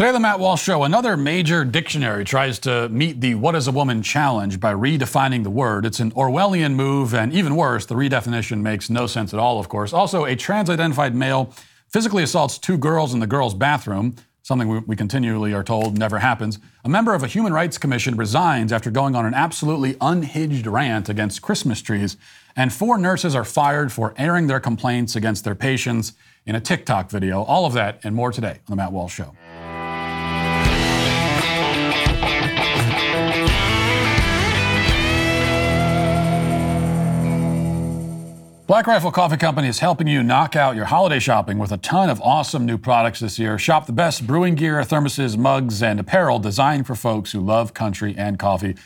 Today, the Matt Walsh Show, another major dictionary tries to meet the What is a Woman challenge by redefining the word. It's an Orwellian move, and even worse, the redefinition makes no sense at all, of course. Also, a trans identified male physically assaults two girls in the girls' bathroom, something we, we continually are told never happens. A member of a human rights commission resigns after going on an absolutely unhinged rant against Christmas trees, and four nurses are fired for airing their complaints against their patients in a TikTok video. All of that and more today on The Matt Walsh Show. Black Rifle Coffee Company is helping you knock out your holiday shopping with a ton of awesome new products this year. Shop the best brewing gear, thermoses, mugs, and apparel designed for folks who love country and coffee.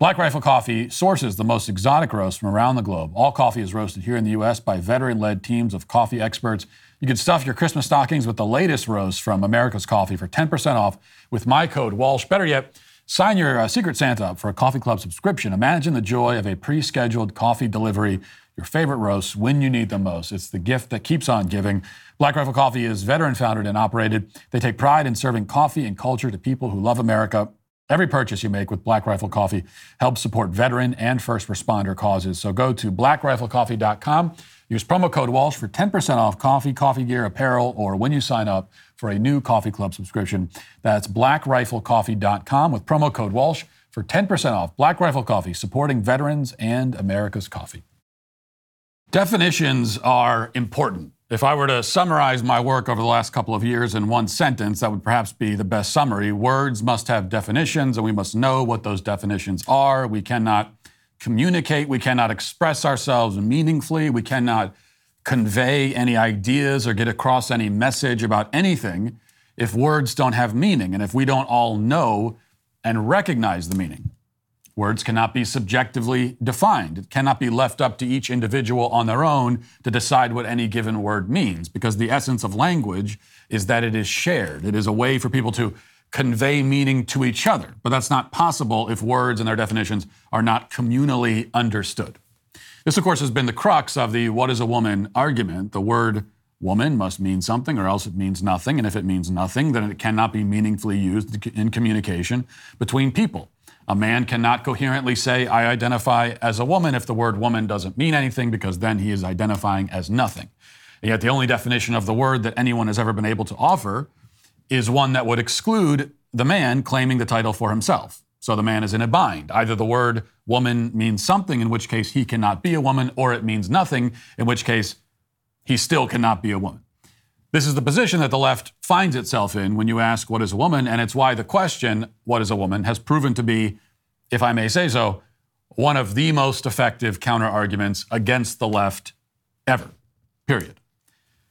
Black Rifle Coffee sources the most exotic roasts from around the globe. All coffee is roasted here in the U.S. by veteran led teams of coffee experts. You can stuff your Christmas stockings with the latest roast from America's Coffee for 10% off with my code Walsh. Better yet, sign your uh, Secret Santa up for a Coffee Club subscription. Imagine the joy of a pre scheduled coffee delivery your favorite roasts when you need them most. It's the gift that keeps on giving. Black Rifle Coffee is veteran founded and operated. They take pride in serving coffee and culture to people who love America. Every purchase you make with Black Rifle Coffee helps support veteran and first responder causes. So go to blackriflecoffee.com. Use promo code Walsh for 10% off coffee, coffee gear, apparel, or when you sign up for a new Coffee Club subscription. That's blackriflecoffee.com with promo code Walsh for 10% off. Black Rifle Coffee, supporting veterans and America's coffee. Definitions are important. If I were to summarize my work over the last couple of years in one sentence, that would perhaps be the best summary. Words must have definitions, and we must know what those definitions are. We cannot communicate, we cannot express ourselves meaningfully, we cannot convey any ideas or get across any message about anything if words don't have meaning and if we don't all know and recognize the meaning. Words cannot be subjectively defined. It cannot be left up to each individual on their own to decide what any given word means, because the essence of language is that it is shared. It is a way for people to convey meaning to each other. But that's not possible if words and their definitions are not communally understood. This, of course, has been the crux of the what is a woman argument. The word woman must mean something or else it means nothing. And if it means nothing, then it cannot be meaningfully used in communication between people. A man cannot coherently say, I identify as a woman if the word woman doesn't mean anything, because then he is identifying as nothing. And yet, the only definition of the word that anyone has ever been able to offer is one that would exclude the man claiming the title for himself. So the man is in a bind. Either the word woman means something, in which case he cannot be a woman, or it means nothing, in which case he still cannot be a woman. This is the position that the left finds itself in when you ask, What is a woman? And it's why the question, What is a woman? has proven to be, if I may say so, one of the most effective counter arguments against the left ever, period.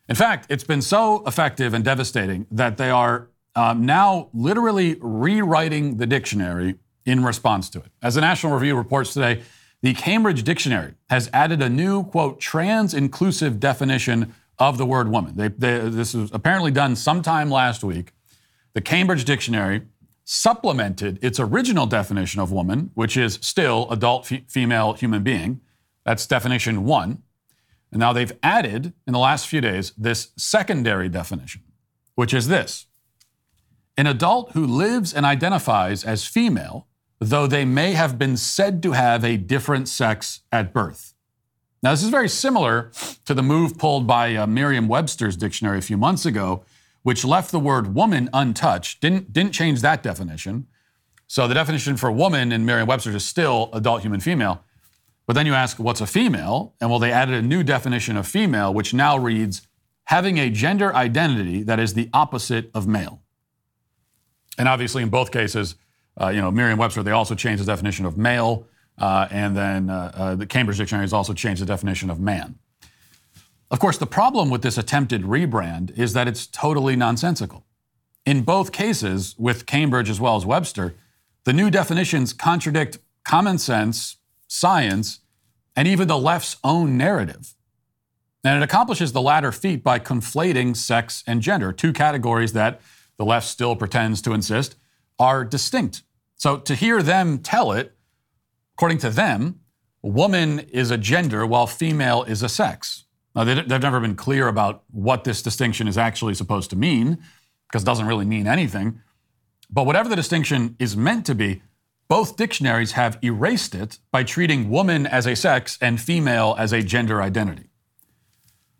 In fact, it's been so effective and devastating that they are um, now literally rewriting the dictionary in response to it. As the National Review reports today, the Cambridge Dictionary has added a new, quote, trans inclusive definition of the word woman. They, they, this was apparently done sometime last week. The Cambridge Dictionary supplemented its original definition of woman, which is still adult f- female human being. That's definition one. And now they've added, in the last few days, this secondary definition, which is this an adult who lives and identifies as female, though they may have been said to have a different sex at birth. Now, this is very similar to the move pulled by uh, Merriam Webster's dictionary a few months ago, which left the word woman untouched, didn't, didn't change that definition. So the definition for woman in Merriam Webster's is still adult human female. But then you ask, what's a female? And well, they added a new definition of female, which now reads having a gender identity that is the opposite of male. And obviously, in both cases, uh, you know, Merriam Webster, they also changed the definition of male uh, and then uh, uh, the Cambridge Dictionary has also changed the definition of man. Of course, the problem with this attempted rebrand is that it's totally nonsensical. In both cases, with Cambridge as well as Webster, the new definitions contradict common sense, science, and even the left's own narrative. And it accomplishes the latter feat by conflating sex and gender, two categories that the left still pretends to insist are distinct. So to hear them tell it According to them, woman is a gender while female is a sex. Now, they've never been clear about what this distinction is actually supposed to mean, because it doesn't really mean anything. But whatever the distinction is meant to be, both dictionaries have erased it by treating woman as a sex and female as a gender identity.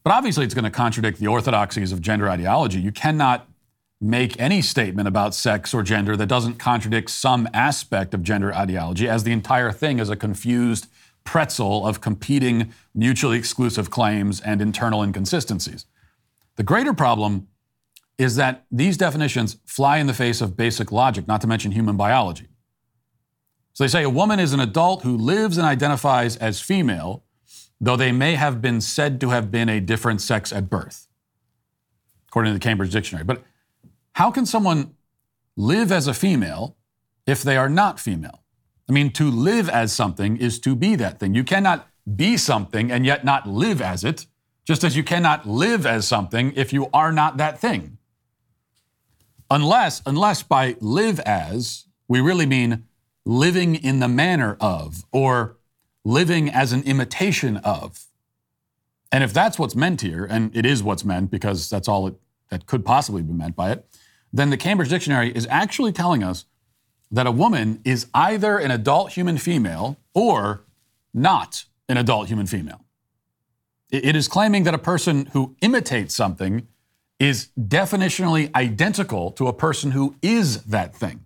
But obviously, it's going to contradict the orthodoxies of gender ideology. You cannot make any statement about sex or gender that doesn't contradict some aspect of gender ideology, as the entire thing is a confused pretzel of competing, mutually exclusive claims and internal inconsistencies. The greater problem is that these definitions fly in the face of basic logic, not to mention human biology. So they say a woman is an adult who lives and identifies as female, though they may have been said to have been a different sex at birth, according to the Cambridge Dictionary. But how can someone live as a female if they are not female? I mean, to live as something is to be that thing. You cannot be something and yet not live as it, just as you cannot live as something if you are not that thing. Unless, unless by live as, we really mean living in the manner of, or living as an imitation of. And if that's what's meant here, and it is what's meant because that's all it, that could possibly be meant by it, then the Cambridge Dictionary is actually telling us that a woman is either an adult human female or not an adult human female. It is claiming that a person who imitates something is definitionally identical to a person who is that thing.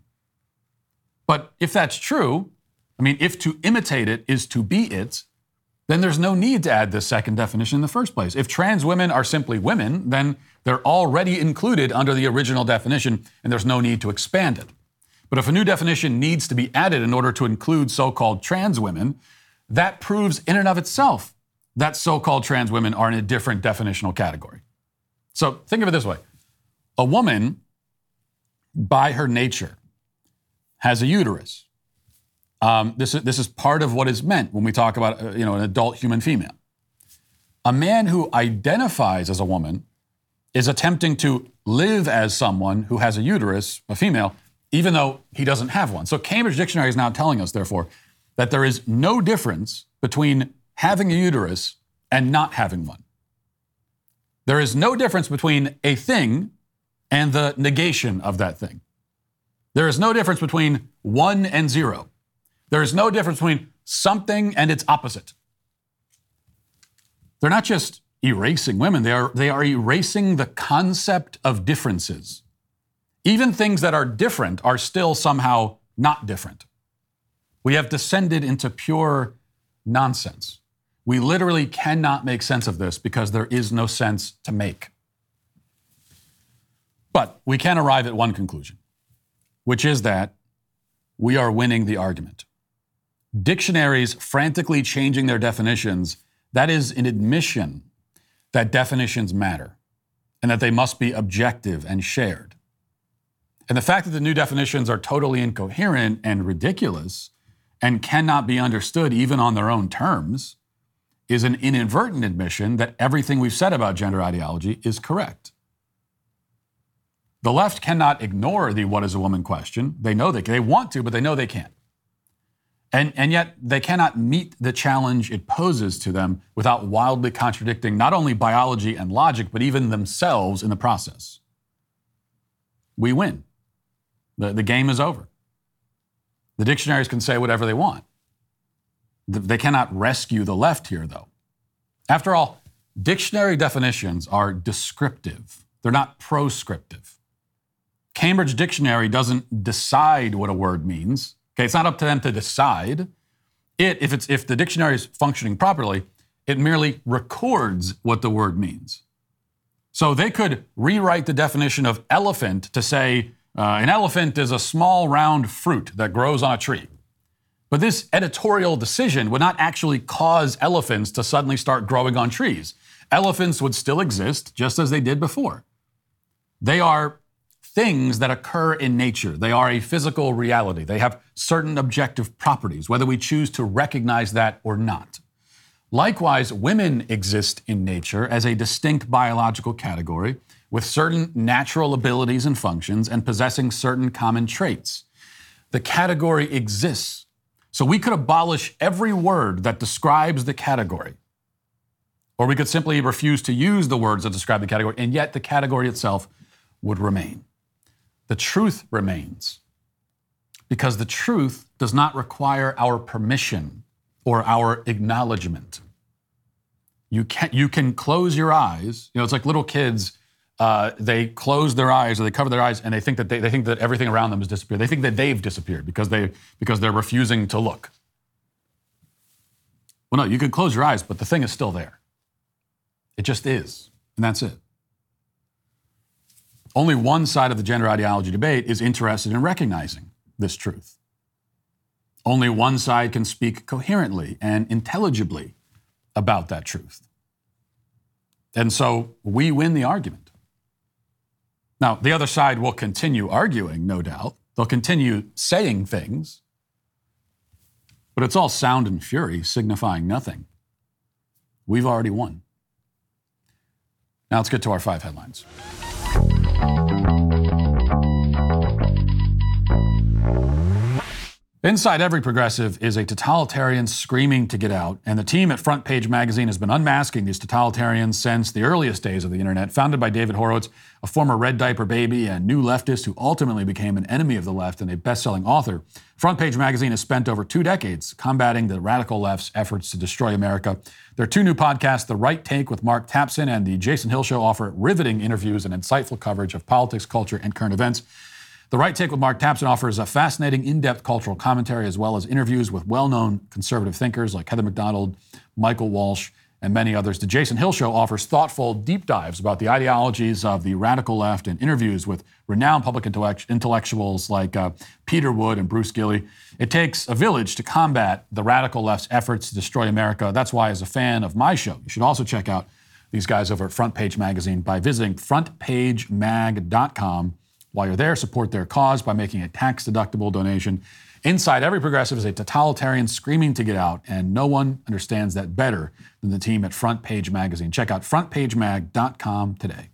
But if that's true, I mean, if to imitate it is to be it, then there's no need to add this second definition in the first place. If trans women are simply women, then they're already included under the original definition, and there's no need to expand it. But if a new definition needs to be added in order to include so called trans women, that proves in and of itself that so called trans women are in a different definitional category. So think of it this way a woman, by her nature, has a uterus. Um, this, is, this is part of what is meant when we talk about uh, you know, an adult human female. A man who identifies as a woman is attempting to live as someone who has a uterus, a female, even though he doesn't have one. So Cambridge Dictionary is now telling us, therefore, that there is no difference between having a uterus and not having one. There is no difference between a thing and the negation of that thing. There is no difference between one and zero. There is no difference between something and its opposite. They're not just erasing women, they are, they are erasing the concept of differences. Even things that are different are still somehow not different. We have descended into pure nonsense. We literally cannot make sense of this because there is no sense to make. But we can arrive at one conclusion, which is that we are winning the argument. Dictionaries frantically changing their definitions, that is an admission that definitions matter and that they must be objective and shared. And the fact that the new definitions are totally incoherent and ridiculous and cannot be understood even on their own terms is an inadvertent admission that everything we've said about gender ideology is correct. The left cannot ignore the what is a woman question. They know they, they want to, but they know they can't. And, and yet they cannot meet the challenge it poses to them without wildly contradicting not only biology and logic, but even themselves in the process. We win. The, the game is over. The dictionaries can say whatever they want. They cannot rescue the left here, though. After all, dictionary definitions are descriptive, they're not proscriptive. Cambridge Dictionary doesn't decide what a word means. Okay, it's not up to them to decide. It, if it's if the dictionary is functioning properly, it merely records what the word means. So they could rewrite the definition of elephant to say uh, an elephant is a small round fruit that grows on a tree. But this editorial decision would not actually cause elephants to suddenly start growing on trees. Elephants would still exist just as they did before. They are things that occur in nature. They are a physical reality. They have certain objective properties, whether we choose to recognize that or not. Likewise, women exist in nature as a distinct biological category with certain natural abilities and functions and possessing certain common traits. The category exists. So we could abolish every word that describes the category. Or we could simply refuse to use the words that describe the category, and yet the category itself would remain. The truth remains. Because the truth does not require our permission or our acknowledgement. You can, you can close your eyes. You know, it's like little kids. Uh, they close their eyes or they cover their eyes and they think that they, they think that everything around them has disappeared. They think that they've disappeared because they because they're refusing to look. Well, no, you can close your eyes, but the thing is still there. It just is, and that's it. Only one side of the gender ideology debate is interested in recognizing this truth. Only one side can speak coherently and intelligibly about that truth. And so we win the argument. Now, the other side will continue arguing, no doubt. They'll continue saying things, but it's all sound and fury, signifying nothing. We've already won. Now let's get to our five headlines you Inside every progressive is a totalitarian screaming to get out, and the team at Front Page Magazine has been unmasking these totalitarians since the earliest days of the internet. Founded by David Horowitz, a former red diaper baby and new leftist who ultimately became an enemy of the left and a best selling author, Front Page Magazine has spent over two decades combating the radical left's efforts to destroy America. Their two new podcasts, The Right Take with Mark Tapson and The Jason Hill Show, offer riveting interviews and insightful coverage of politics, culture, and current events. The Right Take with Mark Tapson offers a fascinating, in depth cultural commentary as well as interviews with well known conservative thinkers like Heather Mac Donald, Michael Walsh, and many others. The Jason Hill Show offers thoughtful deep dives about the ideologies of the radical left and interviews with renowned public intellectuals like uh, Peter Wood and Bruce Gilley. It takes a village to combat the radical left's efforts to destroy America. That's why, as a fan of my show, you should also check out these guys over at Front Page Magazine by visiting frontpagemag.com while you're there, support their cause by making a tax deductible donation. Inside every progressive is a totalitarian screaming to get out, and no one understands that better than the team at Front Page Magazine. Check out frontpagemag.com today.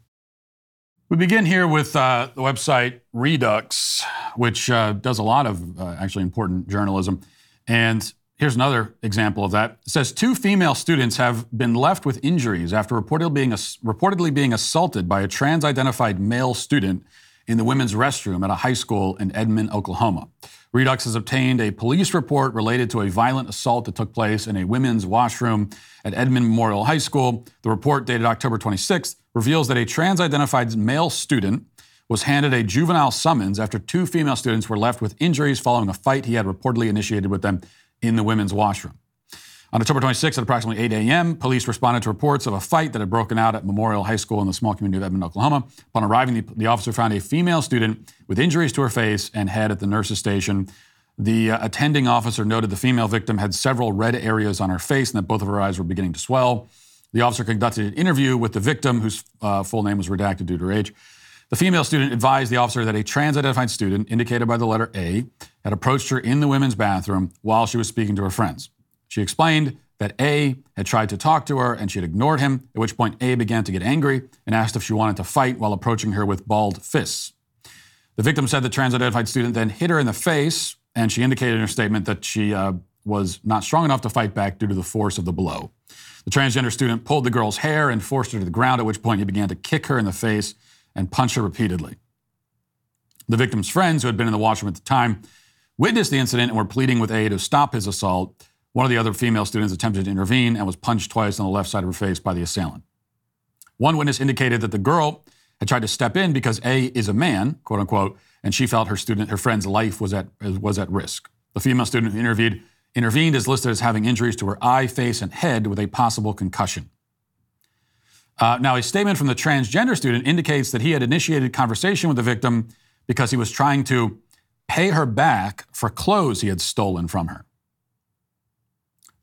We begin here with uh, the website Reduxx, which uh, does a lot of uh, actually important journalism. And here's another example of that. It says two female students have been left with injuries after reportedly being, reportedly being assaulted by a trans identified male student in the women's restroom at a high school in Edmond, Oklahoma. Reduxx has obtained a police report related to a violent assault that took place in a women's washroom at Edmond Memorial High School. The report, dated October 26th, reveals that a trans identified male student was handed a juvenile summons after two female students were left with injuries following a fight he had reportedly initiated with them in the women's washroom. On October 26th at approximately 8 a.m., police responded to reports of a fight that had broken out at Memorial High School in the small community of Edmond, Oklahoma. Upon arriving, the, the officer found a female student with injuries to her face and head at the nurse's station. The uh, attending officer noted the female victim had several red areas on her face and that both of her eyes were beginning to swell. The officer conducted an interview with the victim, whose uh, full name was redacted due to her age. The female student advised the officer that a trans identified student, indicated by the letter A, had approached her in the women's bathroom while she was speaking to her friends. She explained that A had tried to talk to her and she had ignored him, at which point A began to get angry and asked if she wanted to fight while approaching her with balled fists. The victim said the trans identified student then hit her in the face, and she indicated in her statement that she uh, was not strong enough to fight back due to the force of the blow. The transgender student pulled the girl's hair and forced her to the ground, at which point he began to kick her in the face and punch her repeatedly. The victim's friends, who had been in the washroom at the time, witnessed the incident and were pleading with A to stop his assault. One of the other female students attempted to intervene and was punched twice on the left side of her face by the assailant. One witness indicated that the girl had tried to step in because A is a man, quote unquote, and she felt her student, her friend's life was at, was at risk. The female student who interviewed, intervened is listed as having injuries to her eye, face, and head with a possible concussion. Uh, now, a statement from the transgender student indicates that he had initiated conversation with the victim because he was trying to pay her back for clothes he had stolen from her.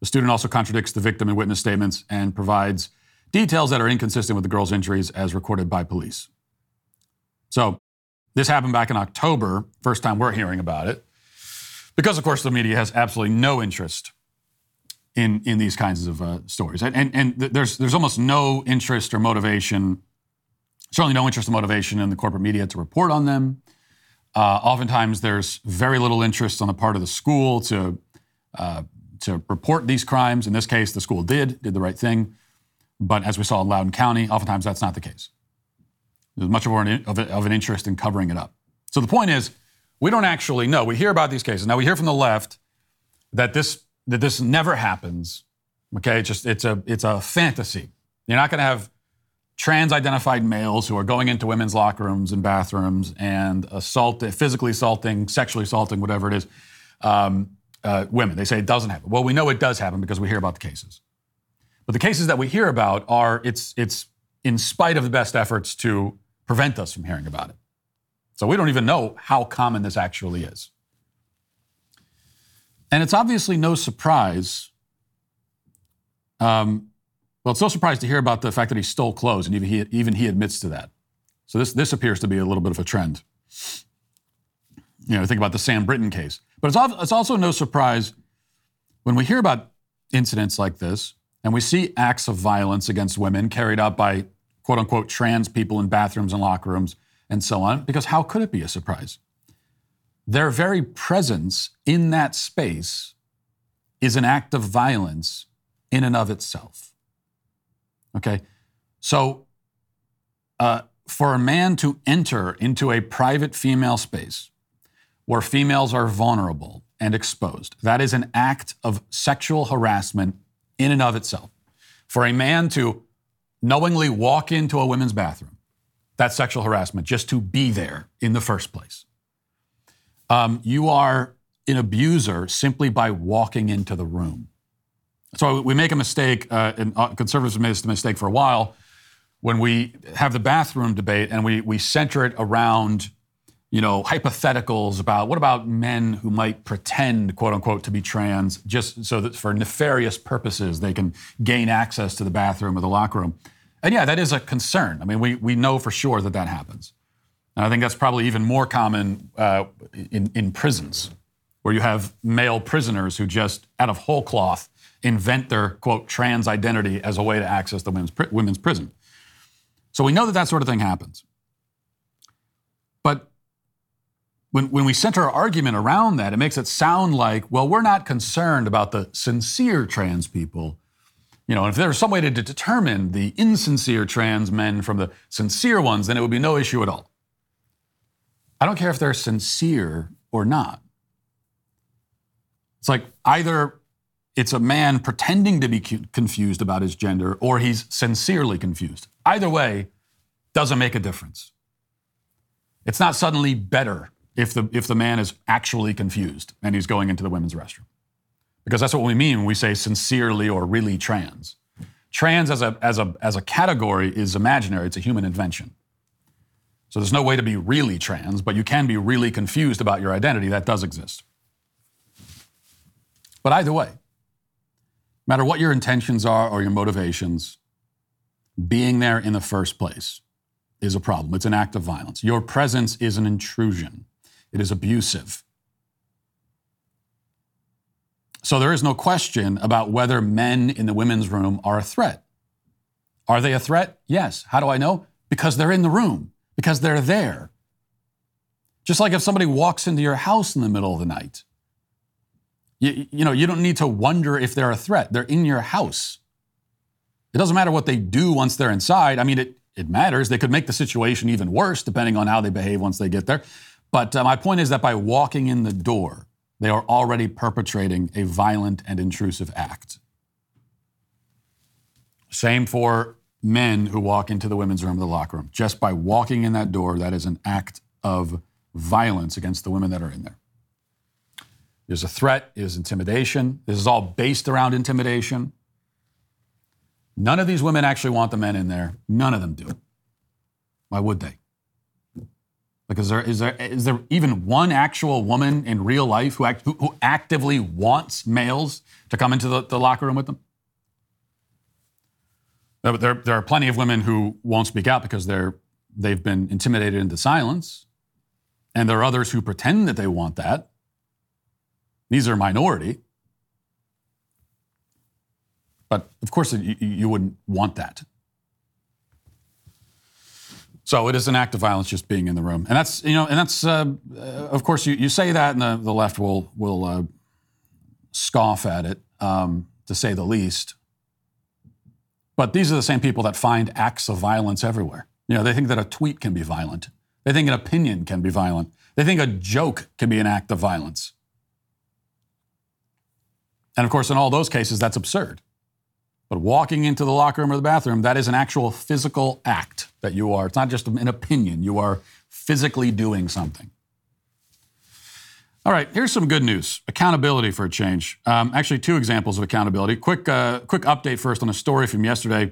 The student also contradicts the victim and witness statements and provides details that are inconsistent with the girl's injuries as recorded by police. So, this happened back in October, first time we're hearing about it, because, of course, the media has absolutely no interest in, in these kinds of uh, stories. And, and, and there's, there's almost no interest or motivation, certainly no interest or motivation in the corporate media to report on them. Uh, oftentimes, there's very little interest on the part of the school to uh, to report these crimes. In this case, the school did, did the right thing. But as we saw in Loudoun County, oftentimes that's not the case. There's much more of an, of an interest in covering it up. So the point is, we don't actually know. We hear about these cases. Now we hear from the left that this that this never happens. Okay, it's just it's a it's a fantasy. You're not going to have trans-identified males who are going into women's locker rooms and bathrooms and assault, physically assaulting, sexually assaulting, whatever it is, um, uh, women. They say it doesn't happen. Well, we know it does happen because we hear about the cases. But the cases that we hear about are it's it's in spite of the best efforts to prevent us from hearing about it. So we don't even know how common this actually is. And it's obviously no surprise. Um, well, it's no surprise to hear about the fact that he stole clothes, and even he, even he admits to that. So this, this appears to be a little bit of a trend. You know, think about the Sam Brinton case. But it's, it's also no surprise when we hear about incidents like this and we see acts of violence against women carried out by quote unquote trans people in bathrooms and locker rooms and so on, because how could it be a surprise? Their very presence in that space is an act of violence in and of itself. Okay? So, uh, for a man to enter into a private female space where females are vulnerable and exposed, that is an act of sexual harassment in and of itself. For a man to knowingly walk into a women's bathroom, that's sexual harassment, just to be there in the first place. Um, you are an abuser simply by walking into the room. So we make a mistake, uh, and uh, conservatives have made this mistake for a while when we have the bathroom debate and we, we center it around you know, hypotheticals about what about men who might pretend, quote unquote, to be trans, just so that for nefarious purposes they can gain access to the bathroom or the locker room. And yeah, that is a concern. I mean, we, we know for sure that that happens. And I think that's probably even more common uh, in, in prisons, where you have male prisoners who just, out of whole cloth, invent their, quote, trans identity as a way to access the women's, women's prison. So we know that that sort of thing happens. But when, when we center our argument around that, it makes it sound like, well, we're not concerned about the sincere trans people. You know, if there was some way to determine the insincere trans men from the sincere ones, then it would be no issue at all. I don't care if they're sincere or not. It's like either it's a man pretending to be confused about his gender or he's sincerely confused. Either way, doesn't make a difference. It's not suddenly better if the, if the man is actually confused and he's going into the women's restroom. Because that's what we mean when we say sincerely or really trans. Trans as a, as a, as a category is imaginary, it's a human invention. So there's no way to be really trans, but you can be really confused about your identity. That does exist. But either way, no matter what your intentions are or your motivations, being there in the first place is a problem. It's an act of violence. Your presence is an intrusion. It is abusive. So there is no question about whether men in the women's room are a threat. Are they a threat? Yes. How do I know? Because they're in the room, because they're there. Just like if somebody walks into your house in the middle of the night, you, you know, you don't need to wonder if they're a threat. They're in your house. It doesn't matter what they do once they're inside. I mean, it, it matters. They could make the situation even worse depending on how they behave once they get there. But uh, my point is that by walking in the door, they are already perpetrating a violent and intrusive act. Same for men who walk into the women's room, the locker room. Just by walking in that door, that is an act of violence against the women that are in there. There's a threat, there's intimidation. This is all based around intimidation. None of these women actually want the men in there. None of them do. Why would they? Like, is there, is there, is there even one actual woman in real life who, act, who, who actively wants males to come into the, the locker room with them? No, There, there are plenty of women who won't speak out because they're, they've been intimidated into silence. And there are others who pretend that they want that. These are a minority. But of course, you, you wouldn't want that. So it is an act of violence just being in the room, and that's you know, and that's uh, uh, of course you, you say that, and the, the left will will uh, scoff at it, um, to say the least. But these are the same people that find acts of violence everywhere. You know, they think that a tweet can be violent. They think an opinion can be violent. They think a joke can be an act of violence. And of course, in all those cases, that's absurd. But walking into the locker room or the bathroom, that is an actual physical act that you are. It's not just an opinion, you are physically doing something. All right, here's some good news accountability for a change. Um, actually, two examples of accountability. Quick, uh, quick update first on a story from yesterday.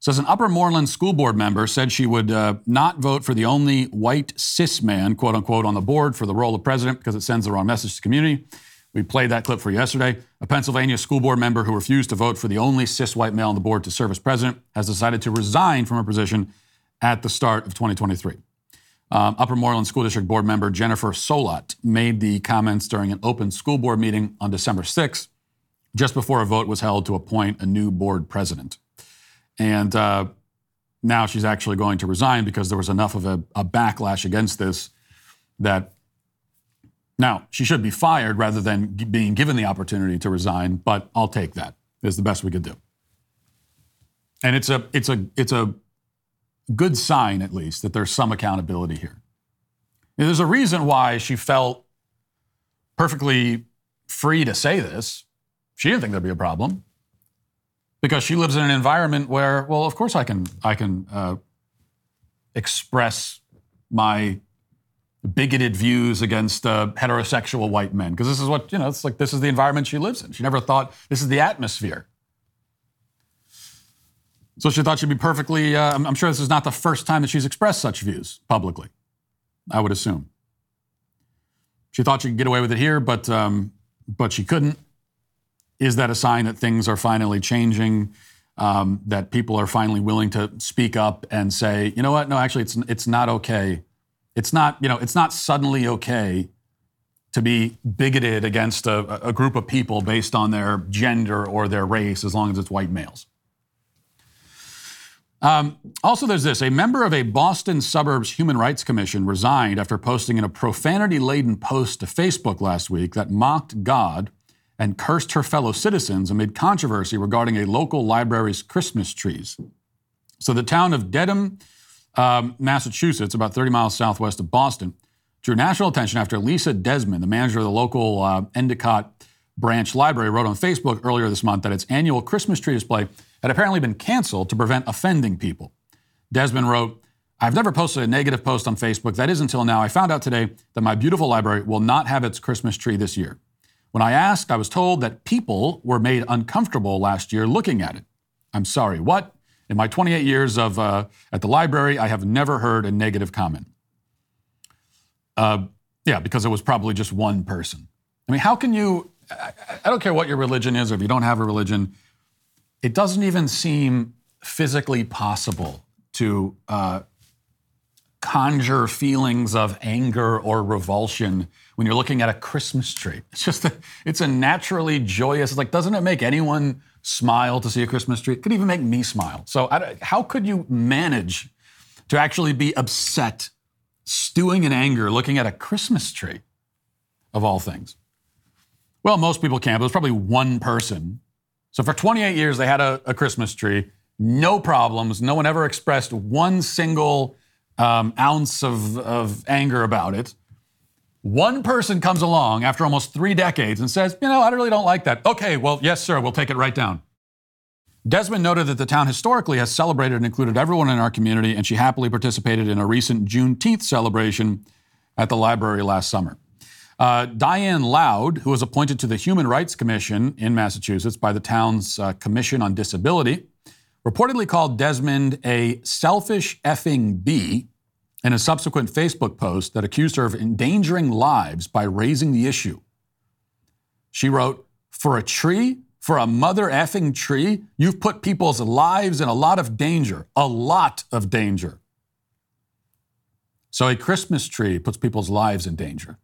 Says an Upper Moreland school board member said she would uh, not vote for the only white cis man, quote unquote, on the board for the role of president because it sends the wrong message to the community. We played that clip for yesterday. A Pennsylvania school board member who refused to vote for the only cis white male on the board to serve as president has decided to resign from her position at the start of 2023. Um, Upper Moreland School District Board member Jennifer Solot made the comments during an open school board meeting on December 6th, just before a vote was held to appoint a new board president. And uh, now she's actually going to resign because there was enough of a, a backlash against this that now, she should be fired rather than being given the opportunity to resign, but I'll take that. It's the best we could do. And it's a it's a it's a good sign at least that there's some accountability here. And there's a reason why she felt perfectly free to say this. She didn't think there'd be a problem because she lives in an environment where, well, of course I can I can uh, express my bigoted views against uh, heterosexual white men. Because this is what you know it's like this is the environment she lives in. She never thought this is the atmosphere. So she thought she'd be perfectly uh, I'm, I'm sure this is not the first time that she's expressed such views publicly i would assume. She thought she could get away with it here but um, but she couldn't. Is that a sign that things are finally changing um, that people are finally willing to speak up and say you know what? No actually it's it's not okay it's not, you know, it's not suddenly okay to be bigoted against a, a group of people based on their gender or their race as long as it's white males. Um, also, there's this a member of a Boston suburbs human rights commission resigned after posting in a profanity laden post to Facebook last week that mocked God and cursed her fellow citizens amid controversy regarding a local library's Christmas trees. So, the town of Dedham um, Massachusetts, about 30 miles southwest of Boston, drew national attention after Lisa Desmond, the manager of the local uh, Endicott branch library, wrote on Facebook earlier this month that its annual Christmas tree display had apparently been canceled to prevent offending people. Desmond wrote, I've never posted a negative post on Facebook. That is until now. I found out today that my beautiful library will not have its Christmas tree this year. When I asked, I was told that people were made uncomfortable last year looking at it. I'm sorry, what? In my 28 years of, uh, at the library, I have never heard a negative comment. Uh, yeah, because it was probably just one person. I mean, how can you? I, I don't care what your religion is or if you don't have a religion, it doesn't even seem physically possible to uh, conjure feelings of anger or revulsion when you're looking at a Christmas tree. It's just, a, it's a naturally joyous, it's like, doesn't it make anyone smile to see a Christmas tree. It could even make me smile. So, I, how could you manage to actually be upset, stewing in anger, looking at a Christmas tree, of all things? Well, most people can't, but there's probably one person. So, for 28 years, they had a, a Christmas tree, no problems. No one ever expressed one single um, ounce of, of anger about it. One person comes along after almost three decades and says, you know, I really don't like that. Okay, well, yes, sir, we'll take it right down. Desmond noted that the town historically has celebrated and included everyone in our community, and she happily participated in a recent Juneteenth celebration at the library last summer. Uh, Diane Loud, who was appointed to the Human Rights Commission in Massachusetts by the town's uh, Commission on Disability, reportedly called Desmond a selfish effing bee in a subsequent Facebook post that accused her of endangering lives by raising the issue. She wrote, For a tree, for a mother effing tree, you've put people's lives in a lot of danger, a lot of danger. So a Christmas tree puts people's lives in danger.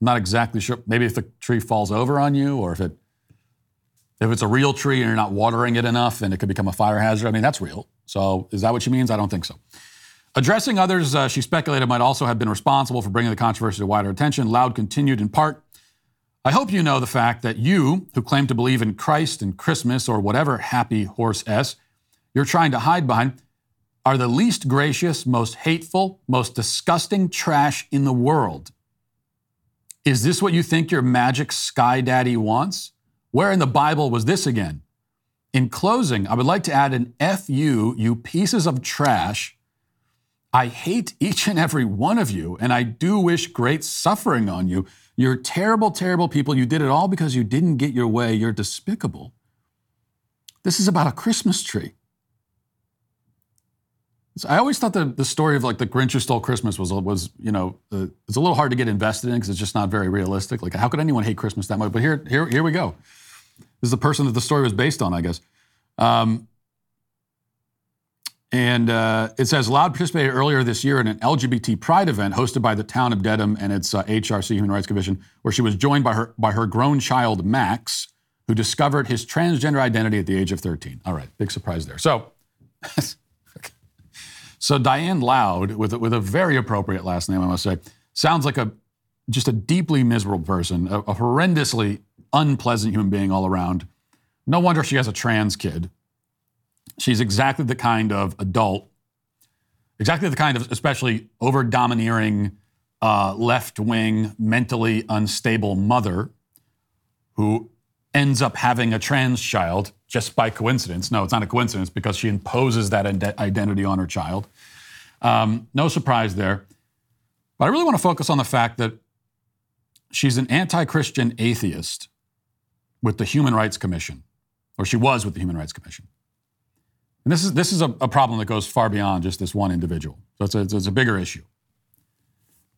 I'm not exactly sure. Maybe if the tree falls over on you, or if it if it's a real tree and you're not watering it enough and it could become a fire hazard. I mean, that's real. So is that what she means? I don't think so. Addressing others uh, she speculated might also have been responsible for bringing the controversy to wider attention, Loud continued in part I hope you know the fact that you, who claim to believe in Christ and Christmas or whatever happy horse S you're trying to hide behind, are the least gracious, most hateful, most disgusting trash in the world. Is this what you think your magic sky daddy wants? Where in the Bible was this again? In closing, I would like to add an FU, you pieces of trash. I hate each and every one of you, and I do wish great suffering on you. You're terrible, terrible people. You did it all because you didn't get your way. You're despicable. This is about a Christmas tree. I always thought that the story of like the Grinch who stole Christmas was was you know uh, it's a little hard to get invested in because it's just not very realistic. Like how could anyone hate Christmas that much? But here here here we go. This is the person that the story was based on, I guess. Um, and uh, it says Loud participated earlier this year in an LGBT pride event hosted by the town of Dedham and its uh, HRC Human Rights Commission, where she was joined by her by her grown child Max, who discovered his transgender identity at the age of 13. All right, big surprise there. So. So Diane Loud, with with a very appropriate last name, I must say, sounds like a just a deeply miserable person, a, a horrendously unpleasant human being all around. No wonder she has a trans kid. She's exactly the kind of adult, exactly the kind of especially over domineering, uh, left wing, mentally unstable mother who ends up having a trans child just by coincidence. No, it's not a coincidence because she imposes that identity on her child. Um, no surprise there. But I really want to focus on the fact that she's an anti Christian atheist with the Human Rights Commission, or she was with the Human Rights Commission. And this is, this is a, a problem that goes far beyond just this one individual. So it's a, it's a bigger issue.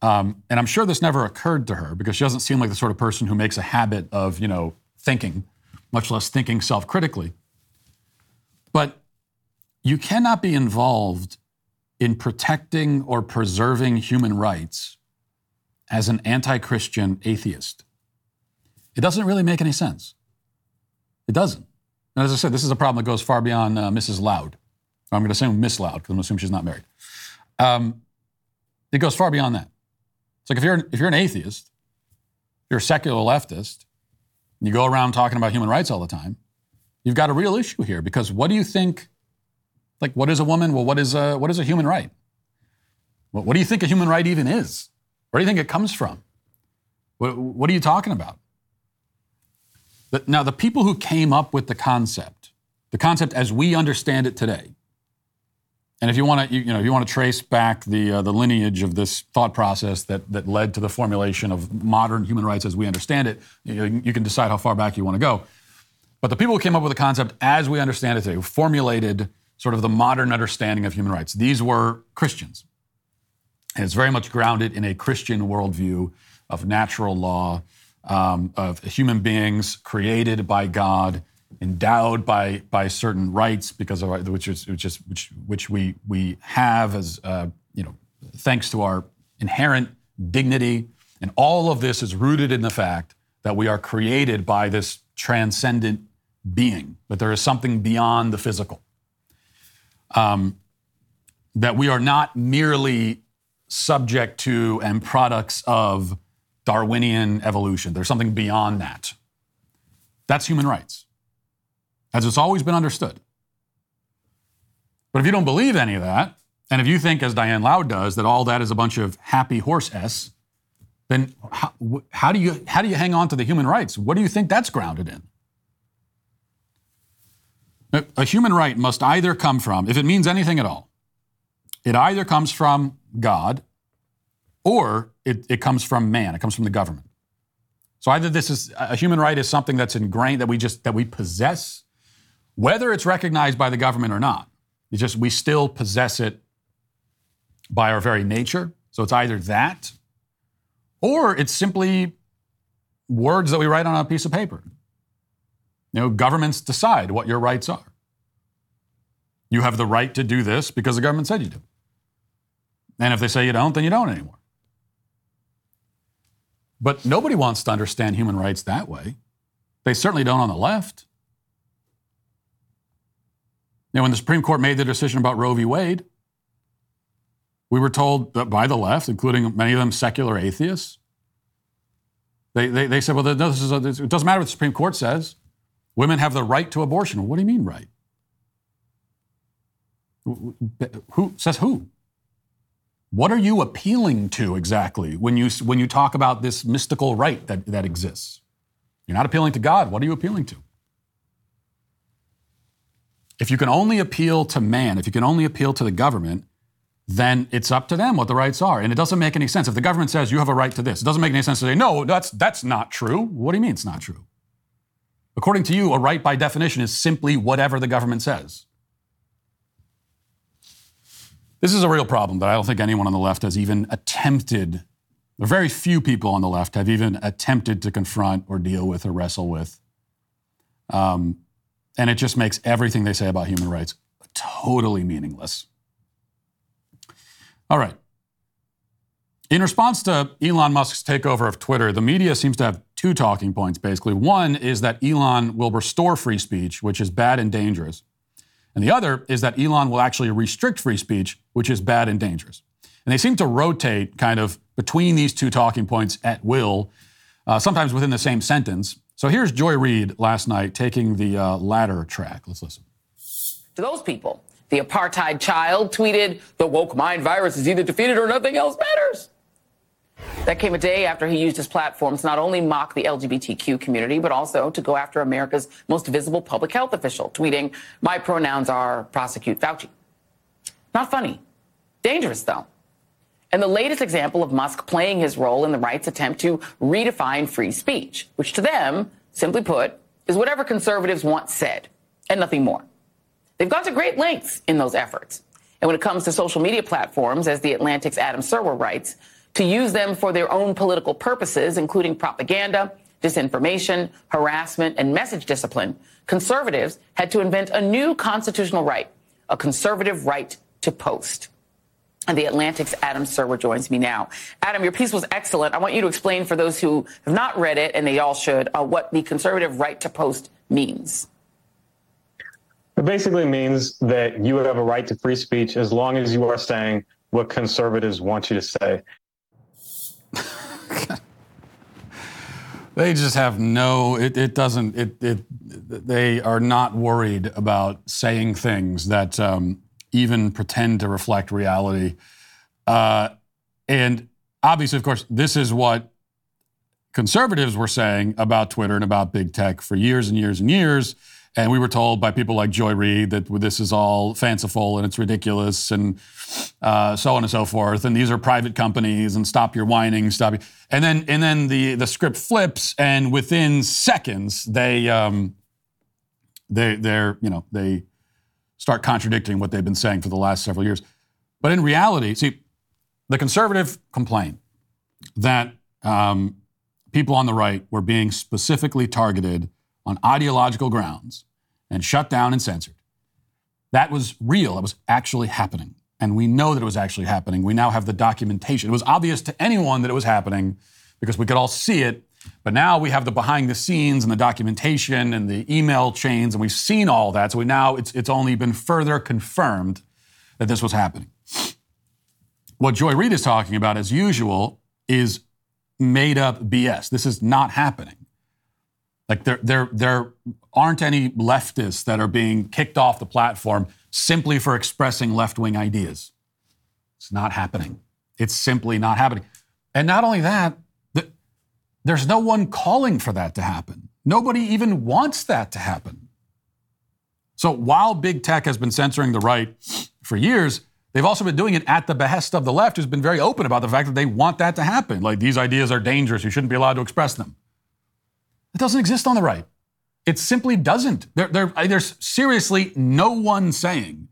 Um, and I'm sure this never occurred to her because she doesn't seem like the sort of person who makes a habit of, you know, thinking, much less thinking self critically. But you cannot be involved in protecting or preserving human rights as an anti Christian atheist. It doesn't really make any sense. It doesn't. And as I said, this is a problem that goes far beyond uh, Mrs. Loud. I'm going to say Miss Loud because I'm assuming she's not married. Um, it goes far beyond that. It's like if you're, if you're an atheist, you're a secular leftist, and you go around talking about human rights all the time, you've got a real issue here because what do you think? Like, what is a woman? Well, what is a, what is a human right? What, what do you think a human right even is? Where do you think it comes from? What, what are you talking about? Now, the people who came up with the concept, the concept as we understand it today, and if you want to, you, you, know, if you want to trace back the uh, the lineage of this thought process that that led to the formulation of modern human rights as we understand it, you, you can decide how far back you want to go. But the people who came up with the concept as we understand it today, who formulated sort of the modern understanding of human rights, these were Christians, and it's very much grounded in a Christian worldview of natural law, um, of human beings created by God endowed by by certain rights because of our, which is which is which which we we have as uh, you know thanks to our inherent dignity. And all of this is rooted in the fact that we are created by this transcendent being that there is something beyond the physical um, that we are not merely subject to and products of Darwinian evolution. There's something beyond that. That's human rights as it's always been understood. But if you don't believe any of that, and if you think, as Diane Loud does, that all that is a bunch of happy horse s, then how, how, do you, how do you hang on to the human rights? What do you think that's grounded in? A human right must either come from, if it means anything at all, it either comes from God or it, it comes from man, it comes from the government. So either this is a human right is something that's ingrained that we just that we possess whether it's recognized by the government or not. It's just we still possess it by our very nature. So it's either that or it's simply words that we write on a piece of paper. You know, governments decide what your rights are. You have the right to do this because the government said you do. And if they say you don't, then you don't anymore. But nobody wants to understand human rights that way. They certainly don't on the left. Now, when the Supreme Court made the decision about Roe v. Wade, we were told by the left, including many of them secular atheists, they, they, they said, well, this is a, it doesn't matter what the Supreme Court says. Women have the right to abortion. What do you mean, right? Who says who? What are you appealing to exactly when you, when you talk about this mystical right that, that exists? You're not appealing to God. What are you appealing to? If you can only appeal to man, if you can only appeal to the government, then it's up to them what the rights are. And it doesn't make any sense. If the government says you have a right to this, it doesn't make any sense to say, no, that's, that's not true. What do you mean it's not true? According to you, a right by definition is simply whatever the government says. This is a real problem that I don't think anyone on the left has even attempted, very few people on the left have even attempted to confront or deal with or wrestle with. Um, and it just makes everything they say about human rights totally meaningless. All right. In response to Elon Musk's takeover of Twitter, the media seems to have two talking points, basically. One is that Elon will restore free speech, which is bad and dangerous. And the other is that Elon will actually restrict free speech, which is bad and dangerous. And they seem to rotate kind of between these two talking points at will, uh, sometimes within the same sentence. So here's Joy Reid last night taking the uh, latter track. Let's listen. To those people, the apartheid child tweeted, The woke mind virus is either defeated or nothing else matters. That came a day after he used his platform to not only mock the LGBTQ community, but also to go after America's most visible public health official, tweeting, My pronouns are prosecute Fauci. Not funny. Dangerous, though. And the latest example of Musk playing his role in the right's attempt to redefine free speech, which to them, simply put, is whatever conservatives want said, and nothing more. They've gone to great lengths in those efforts. And when it comes to social media platforms, as the Atlantic's Adam Serwer writes, to use them for their own political purposes, including propaganda, disinformation, harassment, and message discipline, conservatives had to invent a new constitutional right, a conservative right to post. And the Atlantic's Adam Serwer joins me now. Adam, your piece was excellent. I want you to explain for those who have not read it, and they all should, uh, what the conservative right to post means. It basically means that you have a right to free speech as long as you are saying what conservatives want you to say. They just have no it, it doesn't it, it they are not worried about saying things that um, even pretend to reflect reality. Uh, and obviously of course this is what conservatives were saying about twitter and about big tech for years and years and years and we were told by people like Joy Reid that this is all fanciful and it's ridiculous and uh, so on and so forth. And these are private companies and stop your whining, stop. Your... And then and then the the script flips and within seconds they um, they they're you know they start contradicting what they've been saying for the last several years. But in reality, see, the conservative complain that um, people on the right were being specifically targeted on ideological grounds and shut down and censored. That was real. That was actually happening. And we know that it was actually happening. We now have the documentation. It was obvious to anyone that it was happening because we could all see it. But now we have the behind the scenes and the documentation and the email chains, and we've seen all that. So we now it's, it's only been further confirmed that this was happening. What Joy Reid is talking about, as usual, is made up BS. This is not happening. Like there, there, there aren't any leftists that are being kicked off the platform simply for expressing left-wing ideas. It's not happening. It's simply not happening. And not only that, the, there's no one calling for that to happen. Nobody even wants that to happen. So while big tech has been censoring the right for years, they've also been doing it at the behest of the left, who's been very open about the fact that they want that to happen. Like these ideas are dangerous. You shouldn't be allowed to express them. It doesn't exist on the right. It simply doesn't. There, there, there's seriously no one saying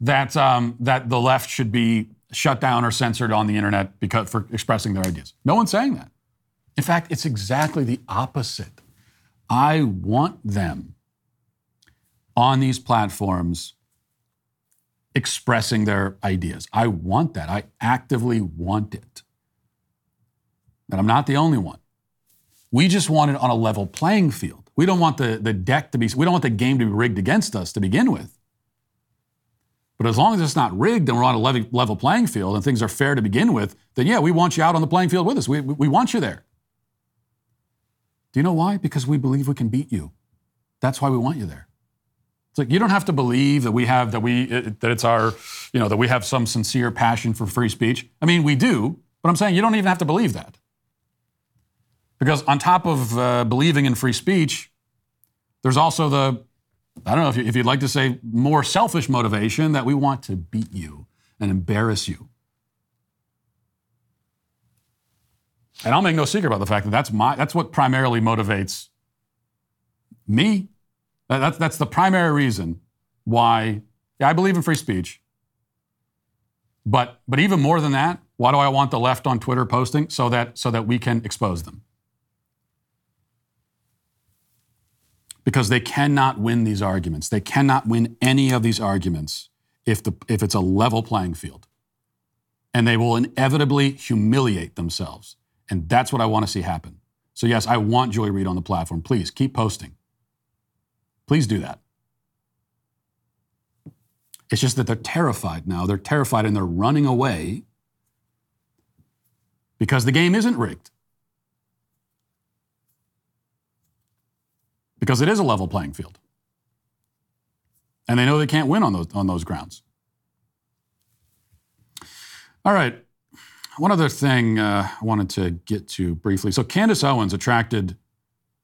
that, um, that the left should be shut down or censored on the internet because, for expressing their ideas. No one's saying that. In fact, it's exactly the opposite. I want them on these platforms expressing their ideas. I want that. I actively want it. And I'm not the only one. We just want it on a level playing field. We don't want the, the deck to be, we don't want the game to be rigged against us to begin with. But as long as it's not rigged and we're on a level, playing field and things are fair to begin with, then yeah, we want you out on the playing field with us. We, we want you there. Do you know why? Because we believe we can beat you. That's why we want you there. It's like you don't have to believe that we have that we uh, that it's our you know that we have some sincere passion for free speech. I mean, we do, but I'm saying you don't even have to believe that. Because on top of uh, believing in free speech, there's also the I don't know if, you, if you'd like to say more selfish motivation that we want to beat you and embarrass you. And I'll make no secret about the fact that that's my that's what primarily motivates me. That's that's the primary reason why yeah, I believe in free speech. But but even more than that, why do I want the left on Twitter posting so that so that we can expose them? Because they cannot win these arguments. They cannot win any of these arguments if the if it's a level playing field. And they will inevitably humiliate themselves. And that's what I want to see happen. So, yes, I want Joy Reid on the platform. Please keep posting. Please do that. It's just that they're terrified now. They're terrified and they're running away because the game isn't rigged. Because it is a level playing field. And they know they can't win on those, on those grounds. All right. One other thing uh, I wanted to get to briefly. So Candace Owens attracted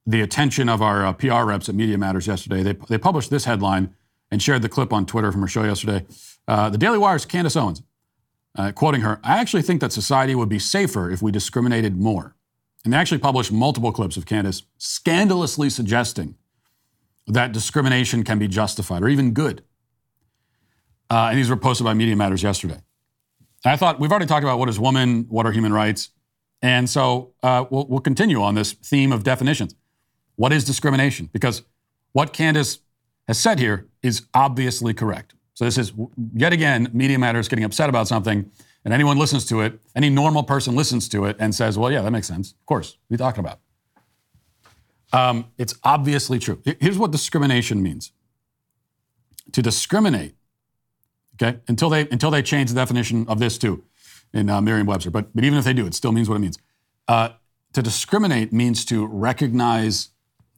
the attention of our uh, PR reps at Media Matters yesterday. They, they published this headline and shared the clip on Twitter from her show yesterday. Uh, the Daily Wire's Candace Owens, uh, quoting her, I actually think that society would be safer if we discriminated more. And they actually published multiple clips of Candace scandalously suggesting that discrimination can be justified or even good. Uh, and these were posted by Media Matters yesterday. I thought we've already talked about what is woman, what are human rights, and so uh, we'll, we'll continue on this theme of definitions. What is discrimination? Because what Candace has said here is obviously correct. So this is yet again Media Matters getting upset about something, and anyone listens to it, any normal person listens to it and says, "Well, yeah, that makes sense. Of course, what are you talking about?" Um, it's obviously true. Here's what discrimination means: to discriminate Okay, until they until they change the definition of this too, in uh, Merriam-Webster. But but even if they do, it still means what it means. Uh, to discriminate means to recognize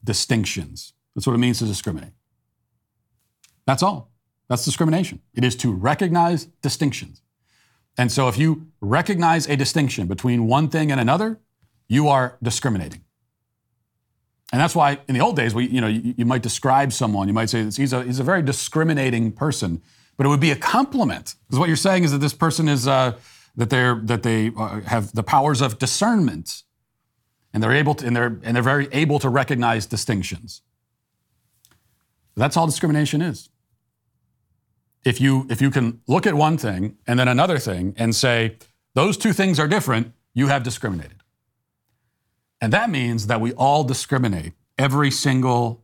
distinctions. That's what it means to discriminate. That's all. That's discrimination. It is to recognize distinctions. And so if you recognize a distinction between one thing and another, you are discriminating. And that's why in the old days, we, you know, you, you might describe someone, you might say he's a, he's a very discriminating person but it would be a compliment because what you're saying is that this person is uh, that they're that they uh, have the powers of discernment, and they're able to and they're and they're very able to recognize distinctions. That's all discrimination is. If you if you can look at one thing and then another thing and say those two things are different, you have discriminated. And that means that we all discriminate every single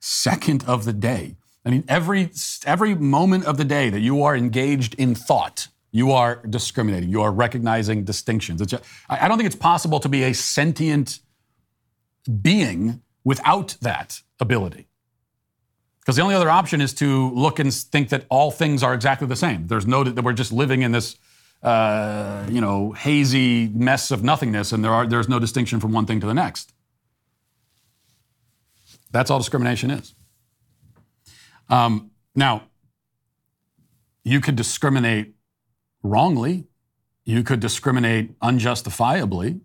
second of the day. I mean, every, every moment of the day that you are engaged in thought, you are discriminating. You are recognizing distinctions. Just, I don't think it's possible to be a sentient being without that ability. Because the only other option is to look and think that all things are exactly the same. There's no that we're just living in this, uh, you know, hazy mess of nothingness, and there are there's no distinction from one thing to the next. That's all discrimination is. Um, now, you could discriminate wrongly. You could discriminate unjustifiably.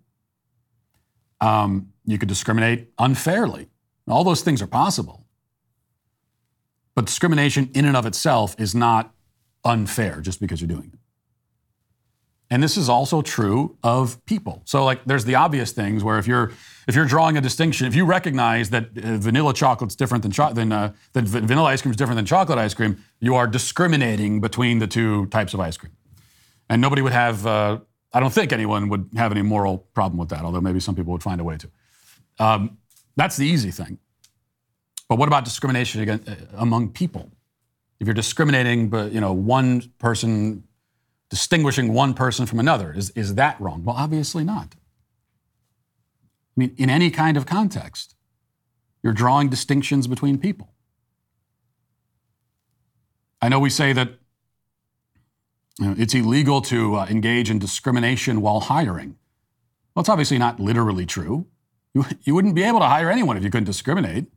Um, you could discriminate unfairly. All those things are possible. But discrimination in and of itself is not unfair just because you're doing it. And this is also true of people. So like there's the obvious things where if you're if you're drawing a distinction, if you recognize that uh, vanilla chocolate's different than cho- than, uh, that vanilla ice cream is different than chocolate ice cream, you are discriminating between the two types of ice cream. And nobody would have uh, I don't think anyone would have any moral problem with that, although maybe some people would find a way to. Um, that's the easy thing. But what about discrimination against, uh, among people? If you're discriminating, but you know, one person distinguishing one person from another. Is, is that wrong? Well, obviously not. I mean, in any kind of context, you're drawing distinctions between people. I know we say that you know, it's illegal to uh, engage in discrimination while hiring. Well, it's obviously not literally true. You, you wouldn't be able to hire anyone if you couldn't discriminate.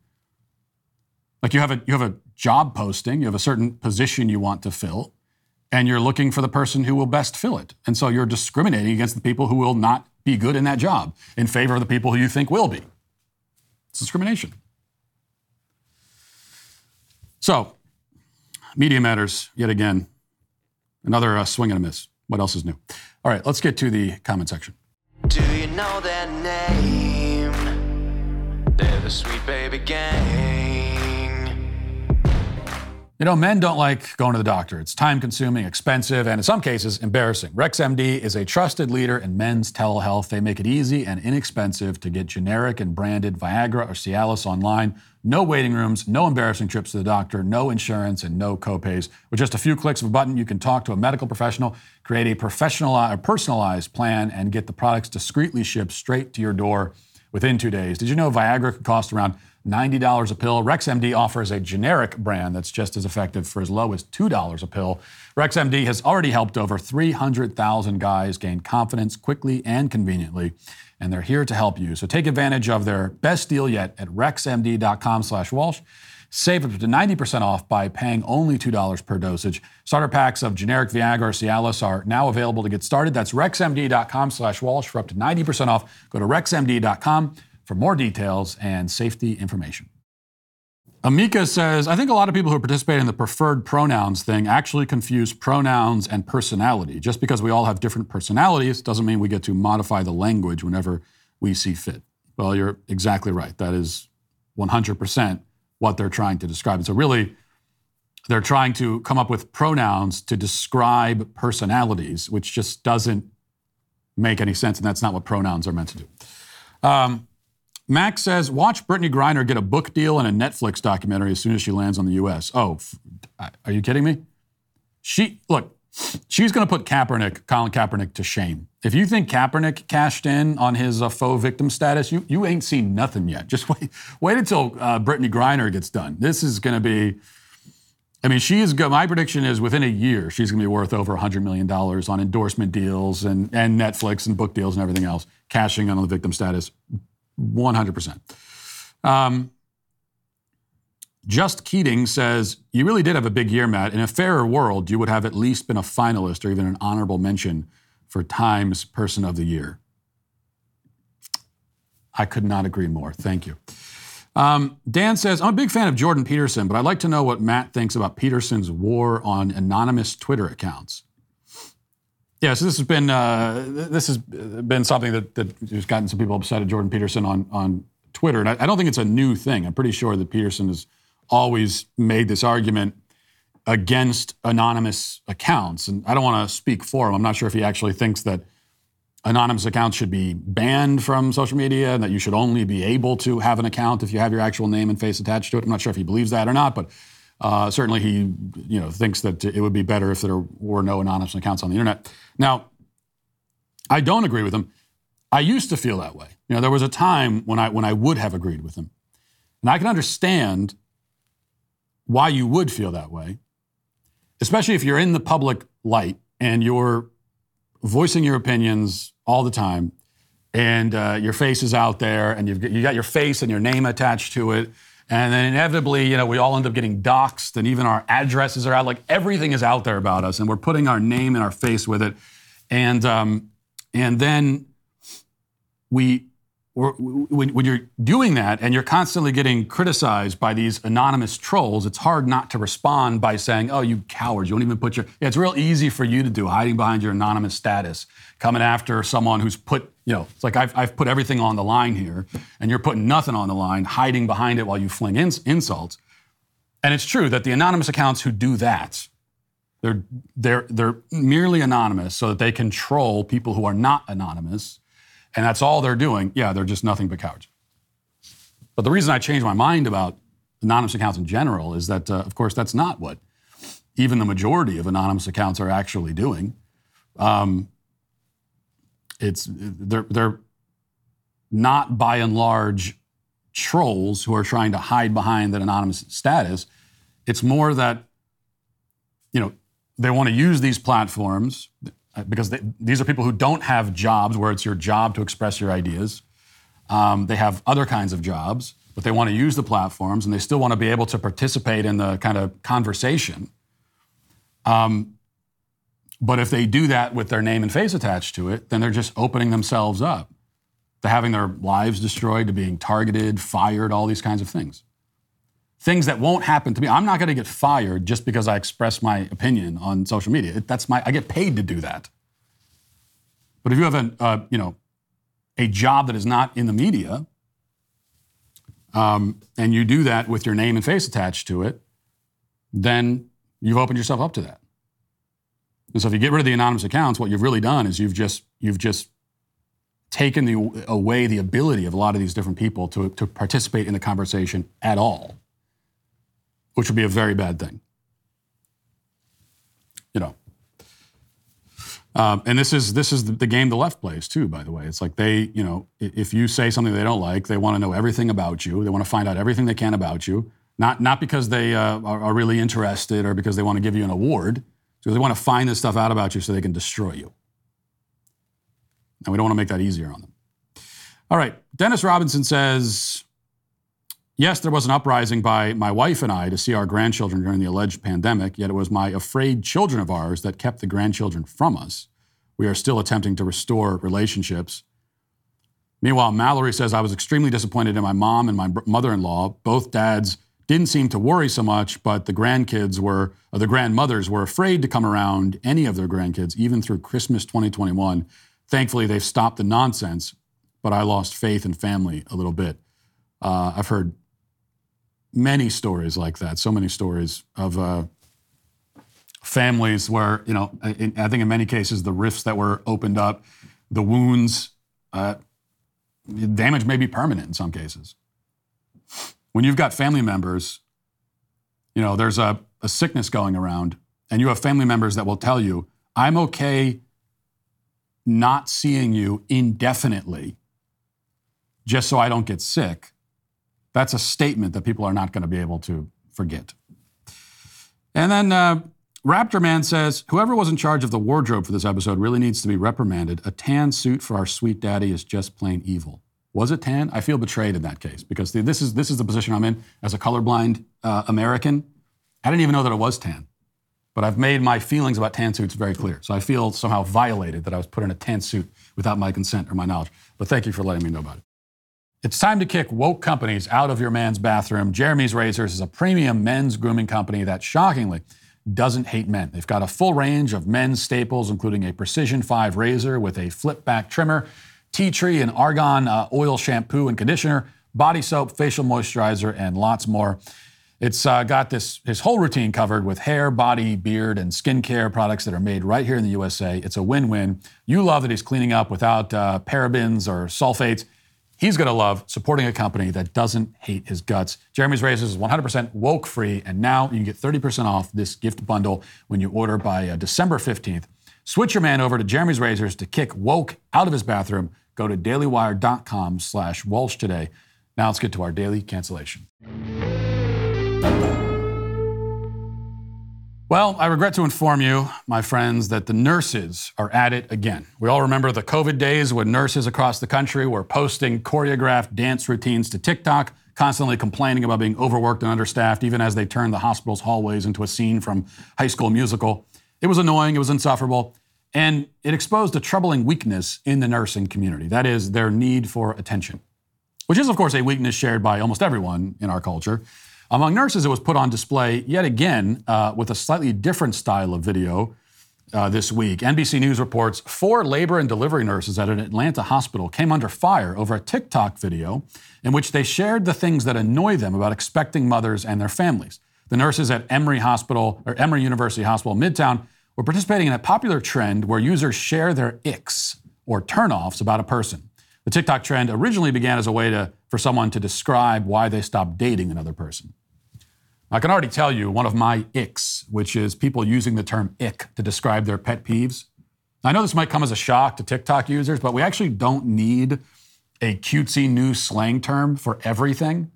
Like you have a, you have a job posting, you have a certain position you want to fill, and you're looking for the person who will best fill it. And so you're discriminating against the people who will not be good in that job in favor of the people who you think will be. It's discrimination. So, Media Matters, yet again, another uh, swing and a miss. What else is new? All right, let's get to the comment section. Do you know their name? They're the Sweet Baby. You know, men don't like going to the doctor. It's time consuming, expensive, and in some cases, embarrassing. RexMD is a trusted leader in men's telehealth. They make it easy and inexpensive to get generic and branded Viagra or Cialis online. No waiting rooms, no embarrassing trips to the doctor, no insurance, and no copays. With just a few clicks of a button, you can talk to a medical professional, create a professional, or personalized plan, and get the products discreetly shipped straight to your door within two days. Did you know Viagra could cost around $90 a pill? RexMD offers a generic brand that's just as effective for as low as $2 a pill. RexMD has already helped over 300,000 guys gain confidence quickly and conveniently, and they're here to help you. So take advantage of their best deal yet at rexmd.com slash Walsh. Save up to 90% off by paying only $2 per dosage. Starter packs of generic Viagra or Cialis are now available to get started. That's rexmd.com slash Walsh for up to 90% off. Go to rexmd.com for more details and safety information. Amika says, I think a lot of people who participate in the preferred pronouns thing actually confuse pronouns and personality. Just because we all have different personalities doesn't mean we get to modify the language whenever we see fit. Well, you're exactly right. That is 100% what they're trying to describe. And so, really, they're trying to come up with pronouns to describe personalities, which just doesn't make any sense. And that's not what pronouns are meant to do. Um, Max says, watch Brittney Griner get a book deal and a Netflix documentary as soon as she lands on the U.S. Oh, are you kidding me? She look, she's going to put Kaepernick, Colin Kaepernick, to shame. If you think Kaepernick cashed in on his uh, faux victim status, you you ain't seen nothing yet. Just wait, wait until uh, Brittney Griner gets done. This is going to be. I mean, she is. Go- my prediction is within a year, she's going to be worth over $100 million on endorsement deals and, and Netflix and book deals and everything else, cashing in on the victim status 100%. Um, Just Keating says, You really did have a big year, Matt. In a fairer world, you would have at least been a finalist or even an honorable mention for Times Person of the Year. I could not agree more. Thank you. Um, Dan says, I'm a big fan of Jordan Peterson, but I'd like to know what Matt thinks about Peterson's war on anonymous Twitter accounts. Yeah, so this has been uh, this has been something that, that has gotten some people upset at Jordan Peterson on on Twitter, and I, I don't think it's a new thing. I'm pretty sure that Peterson has always made this argument against anonymous accounts, and I don't want to speak for him. I'm not sure if he actually thinks that anonymous accounts should be banned from social media and that you should only be able to have an account if you have your actual name and face attached to it. I'm not sure if he believes that or not, but uh, certainly he you know thinks that it would be better if there were no anonymous accounts on the internet. Now, I don't agree with him. I used to feel that way. You know, there was a time when I when I would have agreed with him, and I can understand why you would feel that way, especially if you're in the public light and you're voicing your opinions all the time, and uh, your face is out there, and you've you got your face and your name attached to it, and then inevitably, you know, we all end up getting doxxed, and even our addresses are out. Like everything is out there about us, and we're putting our name and our face with it, and um, and then we. When, when you're doing that and you're constantly getting criticized by these anonymous trolls, it's hard not to respond by saying, "Oh, you cowards! You don't even put your." Yeah, it's real easy for you to do, hiding behind your anonymous status, coming after someone who's put, you know, it's like I've, I've put everything on the line here, and you're putting nothing on the line, hiding behind it while you fling ins- insults. And it's true that the anonymous accounts who do that, they're they're they're merely anonymous so that they control people who are not anonymous, and that's all they're doing. Yeah, they're just nothing but cowards. But the reason I changed my mind about anonymous accounts in general is that, uh, of course, that's not what even the majority of anonymous accounts are actually doing. Um, it's they're they're not by and large trolls who are trying to hide behind that anonymous status. It's more that you know they want to use these platforms because they, these are people who don't have jobs where it's your job to express your ideas. Um, they have other kinds of jobs, but they want to use the platforms and they still want to be able to participate in the kind of conversation. Um, but if they do that with their name and face attached to it, then they're just opening themselves up to having their lives destroyed, to being targeted, fired, all these kinds of things. Things that won't happen to me. I'm not going to get fired just because I express my opinion on social media. That's my. I get paid to do that. But if you have a, uh, you know, a job that is not in the media, um, and you do that with your name and face attached to it, then you've opened yourself up to that. And so if you get rid of the anonymous accounts, what you've really done is you've just you've just taken the, away the ability of a lot of these different people to, to participate in the conversation at all, which would be a very bad thing. You know. Um, and this is this is the game the left plays too. By the way, it's like they, you know, if you say something they don't like, they want to know everything about you. They want to find out everything they can about you. Not not because they uh, are, are really interested or because they want to give you an award. Because they want to find this stuff out about you so they can destroy you. And we don't want to make that easier on them. All right. Dennis Robinson says, Yes, there was an uprising by my wife and I to see our grandchildren during the alleged pandemic, yet it was my afraid children of ours that kept the grandchildren from us. We are still attempting to restore relationships. Meanwhile, Mallory says, I was extremely disappointed in my mom and my mother in law. Both dads didn't seem to worry so much, but the grandkids were, or the grandmothers were afraid to come around any of their grandkids, even through Christmas 2021. Thankfully, they've stopped the nonsense, but I lost faith in family a little bit. Uh, I've heard many stories like that, so many stories of uh, families where, you know, in, I think in many cases, the rifts that were opened up, the wounds, uh, damage may be permanent in some cases. When you've got family members, you know, there's a, a sickness going around, and you have family members that will tell you, I'm okay not seeing you indefinitely just so I don't get sick, that's a statement that people are not going to be able to forget. And then uh, Raptor Man says whoever was in charge of the wardrobe for this episode really needs to be reprimanded. A tan suit for our sweet daddy is just plain evil. Was it tan? I feel betrayed in that case because the, this is this is the position I'm in as a colorblind uh, American. I didn't even know that it was tan. But I've made my feelings about tan suits very clear. So I feel somehow violated that I was put in a tan suit without my consent or my knowledge. But thank you for letting me know about it. It's time to kick woke companies out of your man's bathroom. Jeremy's Razors is a premium men's grooming company that shockingly doesn't hate men. They've got a full range of men's staples, including a Precision 5 razor with a flip back trimmer, tea tree and argan uh, oil shampoo and conditioner, body soap, facial moisturizer, and lots more. It's uh, got this his whole routine covered with hair, body, beard, and skincare products that are made right here in the USA. It's a win-win. You love that he's cleaning up without uh, parabens or sulfates. He's going to love supporting a company that doesn't hate his guts. Jeremy's Razors is 100% woke free, and now you can get 30% off this gift bundle when you order by uh, December 15th. Switch your man over to Jeremy's Razors to kick woke out of his bathroom. Go to dailywire.com slash Walsh today. Now let's get to our daily cancellation. Well, I regret to inform you, my friends, that the nurses are at it again. We all remember the COVID days when nurses across the country were posting choreographed dance routines to TikTok, constantly complaining about being overworked and understaffed, even as they turned the hospital's hallways into a scene from High School Musical. It was annoying, it was insufferable, and it exposed a troubling weakness in the nursing community that is, their need for attention, which is, of course, a weakness shared by almost everyone in our culture. Among nurses, it was put on display yet again uh, with a slightly different style of video uh, this week. NBC News reports four labor and delivery nurses at an Atlanta hospital came under fire over a TikTok video in which they shared the things that annoy them about expecting mothers and their families. The nurses at Emory Hospital or Emory University Hospital Midtown were participating in a popular trend where users share their icks or turnoffs about a person. The TikTok trend originally began as a way to, for someone to describe why they stopped dating another person. I can already tell you one of my icks, which is people using the term ick to describe their pet peeves. I know this might come as a shock to TikTok users, but we actually don't need a cutesy new slang term for everything.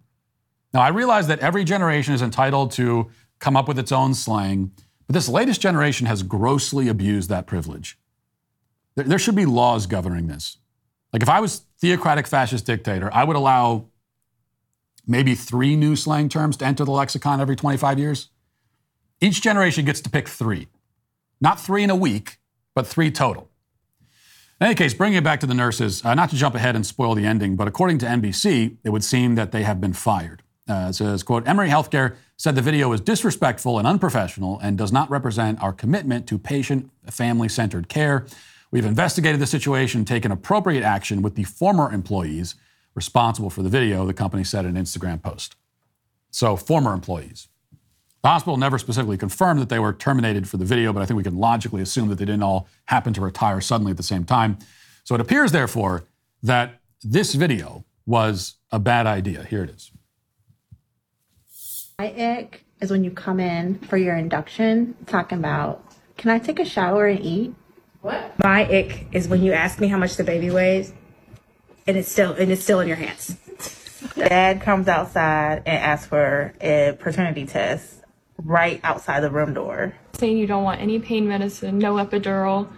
Now, I realize that every generation is entitled to come up with its own slang, but this latest generation has grossly abused that privilege. There should be laws governing this. Like if I was theocratic fascist dictator, I would allow maybe three new slang terms to enter the lexicon every 25 years. Each generation gets to pick three. Not three in a week, but three total. In any case, bringing it back to the nurses, uh, not to jump ahead and spoil the ending, but according to NBC, it would seem that they have been fired. Uh, it says, quote, Emory Healthcare said the video is disrespectful and unprofessional and does not represent our commitment to patient family centered care. We've investigated the situation, taken appropriate action with the former employees responsible for the video, the company said in an Instagram post. So, former employees. The hospital never specifically confirmed that they were terminated for the video, but I think we can logically assume that they didn't all happen to retire suddenly at the same time. So it appears, therefore, that this video was a bad idea. Here it is. My ick is when you come in for your induction talking about, can I take a shower and eat? My ick is when you ask me how much the baby weighs, and it's still and it's still in your hands. Dad comes outside and asks for a paternity test right outside the room door. saying you don't want any pain medicine, no epidural,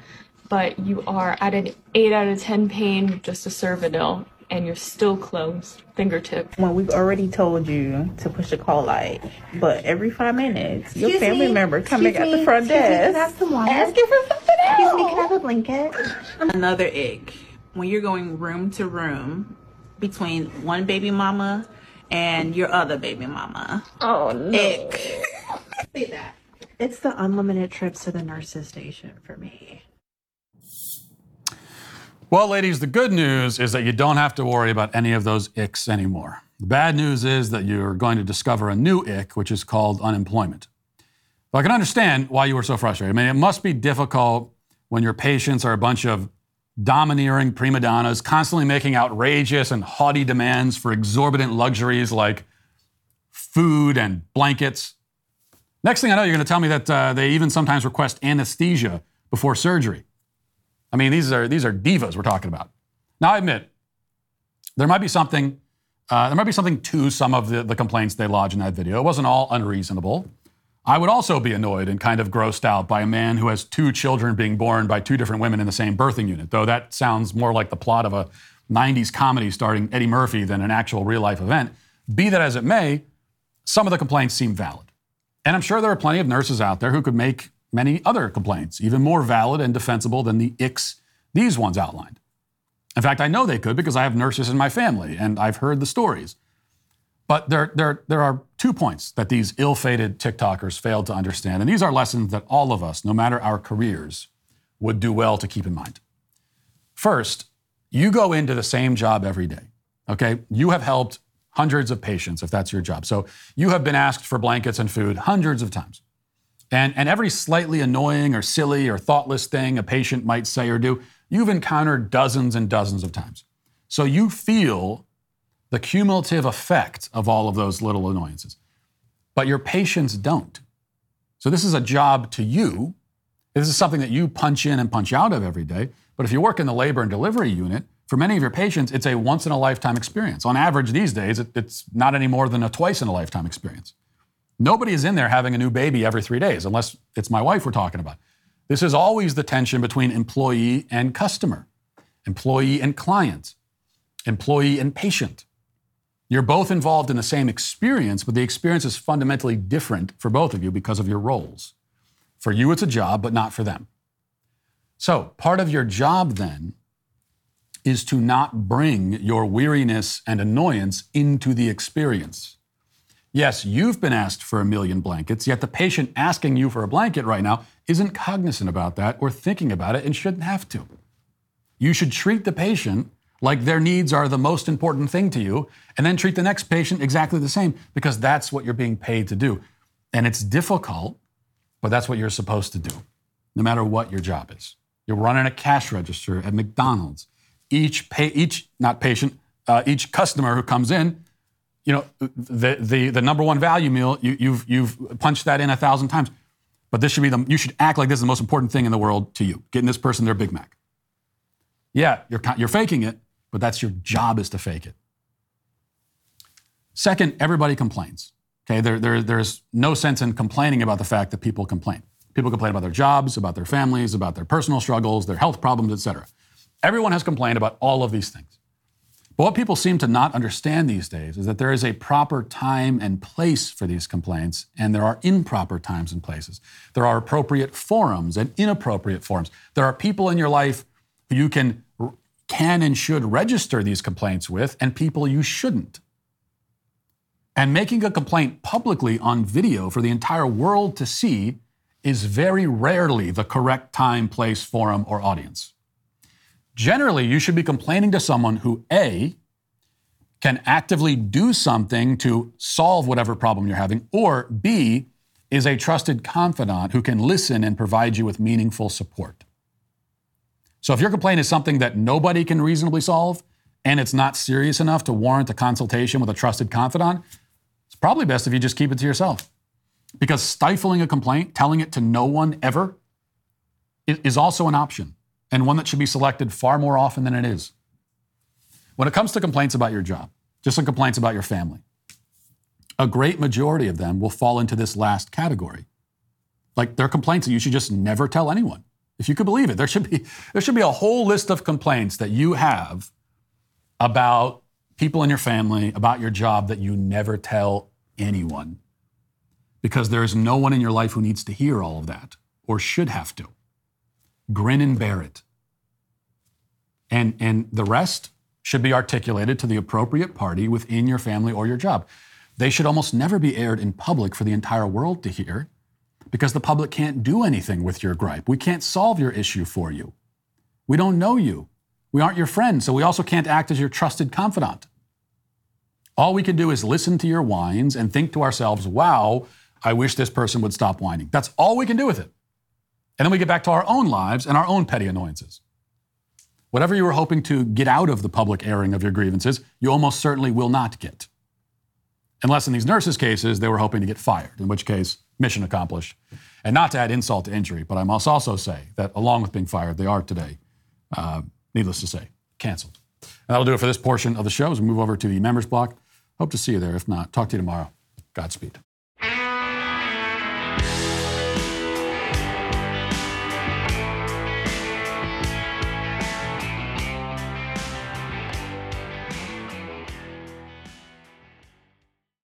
but you are at an 8 out of 10 pain with just a Cervidil, and you're still closed, fingertip. When we've already told you to push the call light, but every five minutes, your family me? member coming Excuse at the me? front Excuse me, desk can I have some water? asking for something else. Excuse me, can I have a blanket? Another ick when you're going room to room between one baby mama and your other baby mama. Oh no. Ick. See that. It's the unlimited trips to the nurses station for me. Well, ladies, the good news is that you don't have to worry about any of those icks anymore. The bad news is that you're going to discover a new ick, which is called unemployment. But I can understand why you were so frustrated. I mean, it must be difficult when your patients are a bunch of domineering prima donnas, constantly making outrageous and haughty demands for exorbitant luxuries like food and blankets. Next thing I know, you're going to tell me that uh, they even sometimes request anesthesia before surgery. I mean, these are these are divas we're talking about. Now, I admit there might be something uh, there might be something to some of the, the complaints they lodge in that video. It wasn't all unreasonable. I would also be annoyed and kind of grossed out by a man who has two children being born by two different women in the same birthing unit, though that sounds more like the plot of a 90s comedy starring Eddie Murphy than an actual real life event. Be that as it may, some of the complaints seem valid. And I'm sure there are plenty of nurses out there who could make many other complaints, even more valid and defensible than the icks these ones outlined. In fact, I know they could because I have nurses in my family and I've heard the stories. But there, there, there are two points that these ill fated TikTokers failed to understand. And these are lessons that all of us, no matter our careers, would do well to keep in mind. First, you go into the same job every day. Okay? You have helped hundreds of patients if that's your job. So you have been asked for blankets and food hundreds of times. And, and every slightly annoying or silly or thoughtless thing a patient might say or do, you've encountered dozens and dozens of times. So you feel the cumulative effect of all of those little annoyances. But your patients don't. So this is a job to you. This is something that you punch in and punch out of every day. But if you work in the labor and delivery unit, for many of your patients, it's a once in a lifetime experience. On average, these days, it, it's not any more than a twice in a lifetime experience. Nobody is in there having a new baby every three days, unless it's my wife we're talking about. This is always the tension between employee and customer, employee and client, employee and patient. You're both involved in the same experience, but the experience is fundamentally different for both of you because of your roles. For you, it's a job, but not for them. So, part of your job then is to not bring your weariness and annoyance into the experience. Yes, you've been asked for a million blankets, yet the patient asking you for a blanket right now isn't cognizant about that or thinking about it and shouldn't have to. You should treat the patient like their needs are the most important thing to you, and then treat the next patient exactly the same because that's what you're being paid to do. And it's difficult, but that's what you're supposed to do, no matter what your job is. You're running a cash register at McDonald's. Each pay, each not patient, uh, each customer who comes in, you know, the the the number one value meal, you, you've you've punched that in a thousand times. But this should be the you should act like this is the most important thing in the world to you. Getting this person their Big Mac. Yeah, you're you're faking it, but that's your job is to fake it. Second, everybody complains. Okay, there, there, there's no sense in complaining about the fact that people complain. People complain about their jobs, about their families, about their personal struggles, their health problems, etc. Everyone has complained about all of these things. But what people seem to not understand these days is that there is a proper time and place for these complaints, and there are improper times and places. There are appropriate forums and inappropriate forums. There are people in your life who you can, can and should register these complaints with, and people you shouldn't. And making a complaint publicly on video for the entire world to see is very rarely the correct time, place, forum, or audience. Generally, you should be complaining to someone who A, can actively do something to solve whatever problem you're having, or B, is a trusted confidant who can listen and provide you with meaningful support. So if your complaint is something that nobody can reasonably solve and it's not serious enough to warrant a consultation with a trusted confidant, it's probably best if you just keep it to yourself. Because stifling a complaint, telling it to no one ever, is also an option and one that should be selected far more often than it is. When it comes to complaints about your job, just some complaints about your family, a great majority of them will fall into this last category. Like they're complaints that you should just never tell anyone. If you could believe it, there should be there should be a whole list of complaints that you have about people in your family, about your job that you never tell anyone. Because there is no one in your life who needs to hear all of that or should have to grin and bear it. And, and the rest should be articulated to the appropriate party within your family or your job. They should almost never be aired in public for the entire world to hear because the public can't do anything with your gripe. We can't solve your issue for you. We don't know you. We aren't your friend, so we also can't act as your trusted confidant. All we can do is listen to your whines and think to ourselves, wow, I wish this person would stop whining. That's all we can do with it. And then we get back to our own lives and our own petty annoyances. Whatever you were hoping to get out of the public airing of your grievances, you almost certainly will not get. Unless in these nurses' cases, they were hoping to get fired, in which case, mission accomplished. And not to add insult to injury, but I must also say that along with being fired, they are today, uh, needless to say, canceled. And that'll do it for this portion of the show as we move over to the members block. Hope to see you there. If not, talk to you tomorrow. Godspeed.